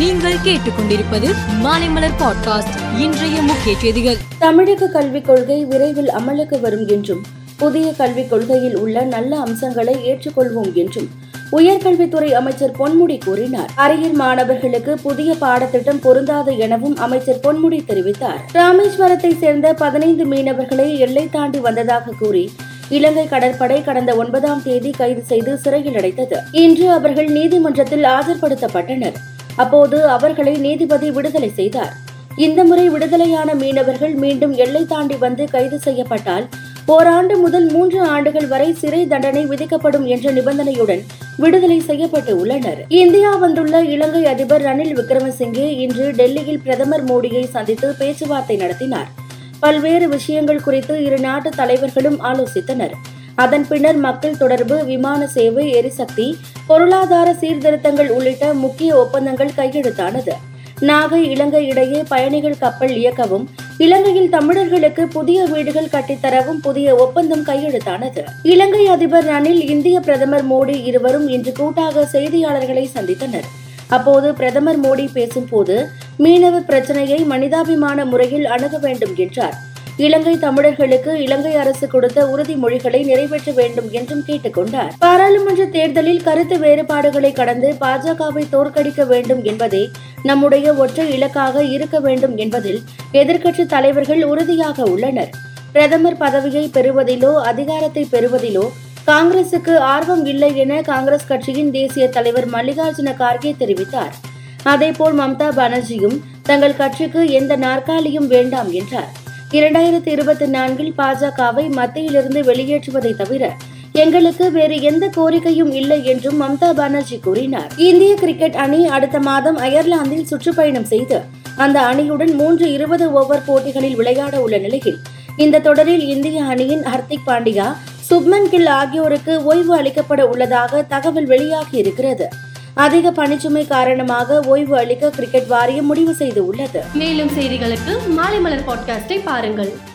நீங்கள் கேட்டுக்கொண்டிருப்பது மாலைமலர் பாட்காஸ்ட் இன்றைய முக்கிய செய்திகள். தமிழக கல்விக் கொள்கை விரைவில் அமலுக்கு வரும் என்றும் புதிய கல்விக் கொள்கையில் உள்ள நல்ல அம்சங்களை ஏற்றுக்கொள்வோம் என்றும் உயர்கல்வித்துறை அமைச்சர் பொன்முடி கூறினார். அரியர் மாணவர்களுக்கு புதிய பாடத்திட்டம் பொருந்தாது எனவும் அமைச்சர் பொன்முடி தெரிவித்தார். ராமேஸ்வரத்தை சேர்ந்த பதினைந்து மீனவர்களை எல்லை தாண்டி வந்ததாக கூறி இலங்கை கடற்படை கடந்த ஒன்பதாம் தேதி கைது செய்து சிறையில் அடைத்தது. இன்று அவர்கள் நீதிமன்றத்தில் ஆஜர்படுத்தப்பட்டனர். அப்போது அவர்களை நீதிபதி விடுதலை செய்தார். இந்த முறை விடுதலையான மீனவர்கள் மீண்டும் எல்லை தாண்டி வந்து கைது செய்யப்பட்டால் ஓராண்டு முதல் மூன்று ஆண்டுகள் வரை சிறை தண்டனை விதிக்கப்படும் என்ற நிபந்தனையுடன் விடுதலை செய்யப்பட்டு உள்ளனர். இந்தியா வந்துள்ள இலங்கை அதிபர் ரணில் விக்ரமசிங்கே இன்று டெல்லியில் பிரதமர் மோடியை சந்தித்து பேச்சுவார்த்தை நடத்தினார். பல்வேறு விஷயங்கள் குறித்து இரு நாட்டு தலைவர்களும் ஆலோசித்தனர். அதன் பின்னர் மக்கள் தொடர்பு விமான சேவை எரிசக்தி பொருளாதார சீர்திருத்தங்கள் உள்ளிட்ட முக்கிய ஒப்பந்தங்கள் கையெழுத்தானது. நாகை இலங்கை இடையே பயணிகள் கப்பல் இயக்கவும் இலங்கையில் தமிழர்களுக்கு புதிய வீடுகள் கட்டித்தரவும் புதிய ஒப்பந்தம் கையெழுத்தானது. இலங்கை அதிபர் ரணில் இந்திய பிரதமர் மோடி இருவரும் இன்று கூட்டாக செய்தியாளர்களை சந்தித்தனர். அப்போது பிரதமர் மோடி பேசும்போது மீனவ பிரச்சனையை மனிதாபிமான முறையில் அணுக வேண்டும் என்றார். இலங்கை தமிழர்களுக்கு இலங்கை அரசு கொடுத்த உறுதிமொழிகளை நிறைவேற்ற வேண்டும் என்றும் கேட்டுக்கொண்டார். பாராளுமன்ற தேர்தலில் கருத்து வேறுபாடுகளை கடந்து பாஜகவை தோற்கடிக்க வேண்டும் என்பதே நம்முடைய ஒற்றை இலக்காக இருக்க வேண்டும் என்பதில் எதிர்க்கட்சி தலைவர்கள் உறுதியாக உள்ளனர். பிரதமர் பதவியை பெறுவதிலோ அதிகாரத்தை பெறுவதிலோ காங்கிரசுக்கு ஆர்வம் இல்லை என காங்கிரஸ் கட்சியின் தேசிய தலைவர் மல்லிகார்ஜுன கார்கே தெரிவித்தார். அதேபோல் மம்தா பானர்ஜியும் தங்கள் கட்சிக்கு எந்த நாற்காலியும் வேண்டாம் என்றார். இரண்டாயிரத்தி இருபத்தி நான்கில் பாஜகவை மத்தியிலிருந்து வெளியேற்றுவதை தவிர எங்களுக்கு வேறு எந்த கோரிக்கையும் இல்லை என்றும் மம்தா பானர்ஜி கூறினார். இந்திய கிரிக்கெட் அணி அடுத்த மாதம் அயர்லாந்தில் சுற்றுப்பயணம் செய்து அந்த அணியுடன் மூன்று இருபது ஓவர் போட்டிகளில் விளையாட உள்ள நிலையில் இந்த தொடரில் இந்திய அணியின் ஹர்திக் பாண்டியா சுப்மன் கில் ஆகியோருக்கு ஓய்வு அளிக்கப்பட உள்ளதாக தகவல் வெளியாகி இருக்கிறது. அதிக பணிச்சுமை காரணமாக ஓய்வு அளிக்க கிரிக்கெட் வாரியம் முடிவு செய்து உள்ளது மேலும் செய்திகளுக்கு மாலை மலர் பாட்காஸ்டை பாருங்கள்.